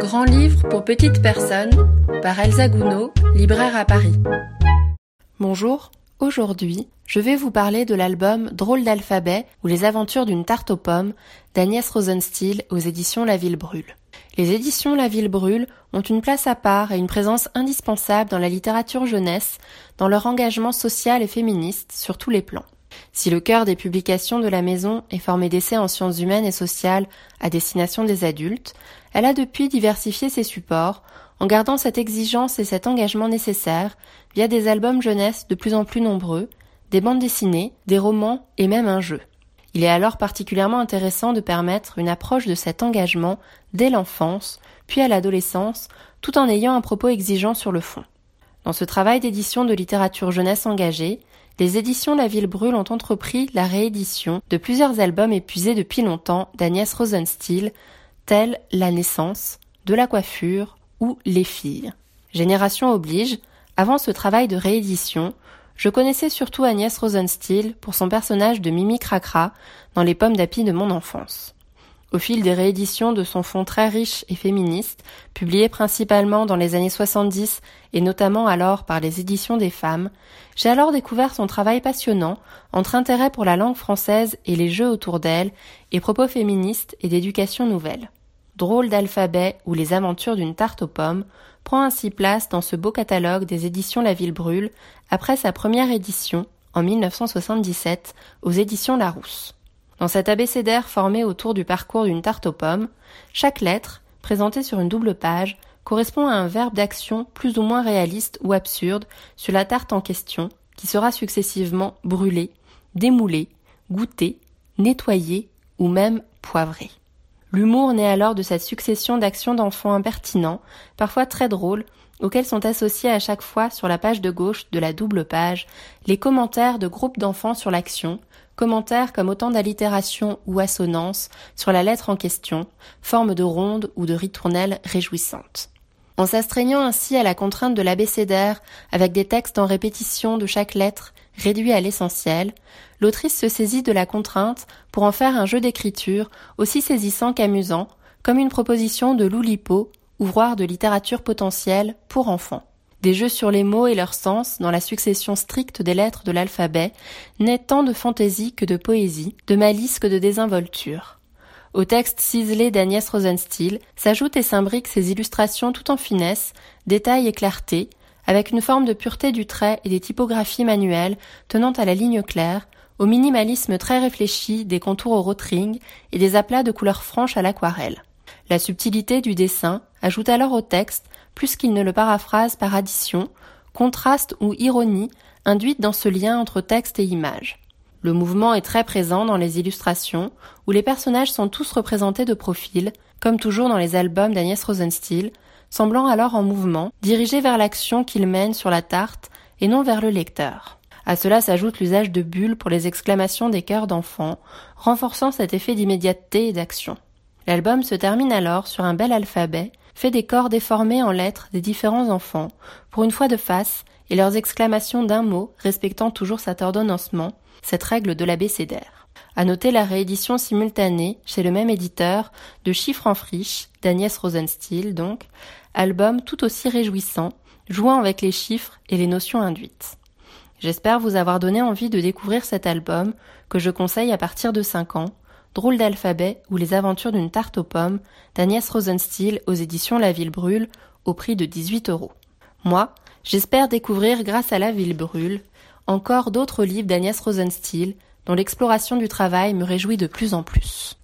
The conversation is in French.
Grand livre pour petites personnes par Elsa Gounod, libraire à Paris. Bonjour, aujourd'hui je vais vous parler de l'album Drôle d'alphabet ou les aventures d'une tarte aux pommes d'Agnès Rosenstiel aux éditions La Ville Brûle. Les éditions La Ville Brûle ont une place à part et une présence indispensable dans la littérature jeunesse, dans leur engagement social et féministe sur tous les plans. Si le cœur des publications de la maison est formé d'essais en sciences humaines et sociales à destination des adultes, elle a depuis diversifié ses supports en gardant cette exigence et cet engagement nécessaires via des albums jeunesse de plus en plus nombreux, des bandes dessinées, des romans et même un jeu. Il est alors particulièrement intéressant de permettre une approche de cet engagement dès l'enfance, puis à l'adolescence, tout en ayant un propos exigeant sur le fond. Dans ce travail d'édition de littérature jeunesse engagée, les éditions La Ville Brûle ont entrepris la réédition de plusieurs albums épuisés depuis longtemps d'Agnès Rosenstiel, tels La naissance, De la coiffure ou Les filles. Génération oblige, avant ce travail de réédition, je connaissais surtout Agnès Rosenstiel pour son personnage de Mimi Cracra dans Les pommes d'api de mon enfance. Au fil des rééditions de son fond très riche et féministe, publié principalement dans les années 70 et notamment alors par les éditions des femmes, j'ai alors découvert son travail passionnant entre intérêt pour la langue française et les jeux autour d'elle et propos féministes et d'éducation nouvelle. Drôle d'alphabet ou les aventures d'une tarte aux pommes prend ainsi place dans ce beau catalogue des éditions La Ville Brûle après sa première édition en 1977 aux éditions Larousse. Dans cet abécédaire formé autour du parcours d'une tarte aux pommes, chaque lettre, présentée sur une double page, correspond à un verbe d'action plus ou moins réaliste ou absurde sur la tarte en question, qui sera successivement brûlée, démoulée, goûtée, nettoyée ou même poivrée. L'humour naît alors de cette succession d'actions d'enfants impertinents, parfois très drôles, auxquels sont associés à chaque fois sur la page de gauche de la double page les commentaires de groupes d'enfants sur l'action, commentaires comme autant d'allitérations ou assonances sur la lettre en question, forme de ronde ou de ritournelle réjouissante. En s'astreignant ainsi à la contrainte de l'abécédaire, avec des textes en répétition de chaque lettre, réduits à l'essentiel, l'autrice se saisit de la contrainte pour en faire un jeu d'écriture aussi saisissant qu'amusant, comme une proposition de Loulipo, ouvroir de littérature potentielle pour enfants. Des jeux sur les mots et leur sens dans la succession stricte des lettres de l'alphabet naît tant de fantaisie que de poésie, de malice que de désinvolture. Au texte ciselé d'Agnès Rosenstiel s'ajoutent et s'imbriquent ces illustrations tout en finesse, détail et clarté, avec une forme de pureté du trait et des typographies manuelles tenant à la ligne claire, au minimalisme très réfléchi des contours au rotring et des aplats de couleurs franches à l'aquarelle. La subtilité du dessin ajoute alors au texte, plus qu'il ne le paraphrase par addition, contraste ou ironie induite dans ce lien entre texte et image. Le mouvement est très présent dans les illustrations, où les personnages sont tous représentés de profil, comme toujours dans les albums d'Agnès Rosenstiel, semblant alors en mouvement, dirigés vers l'action qu'ils mènent sur la tarte et non vers le lecteur. À cela s'ajoute l'usage de bulles pour les exclamations des cœurs d'enfants, renforçant cet effet d'immédiateté et d'action. L'album se termine alors sur un bel alphabet, fait des corps déformés en lettres des différents enfants, pour une fois de face, et leurs exclamations d'un mot respectant toujours cet ordonnancement, cette règle de l'abécédaire. À noter la réédition simultanée, chez le même éditeur, de Chiffres en friche, d'Agnès Rosenstiel donc, album tout aussi réjouissant, jouant avec les chiffres et les notions induites. J'espère vous avoir donné envie de découvrir cet album, que je conseille à partir de 5 ans, Drôle d'alphabet ou les aventures d'une tarte aux pommes d'Agnès Rosenstiel aux éditions La Ville Brûle au prix de 18 euros. Moi, j'espère découvrir grâce à La Ville Brûle encore d'autres livres d'Agnès Rosenstiel dont l'exploration du travail me réjouit de plus en plus.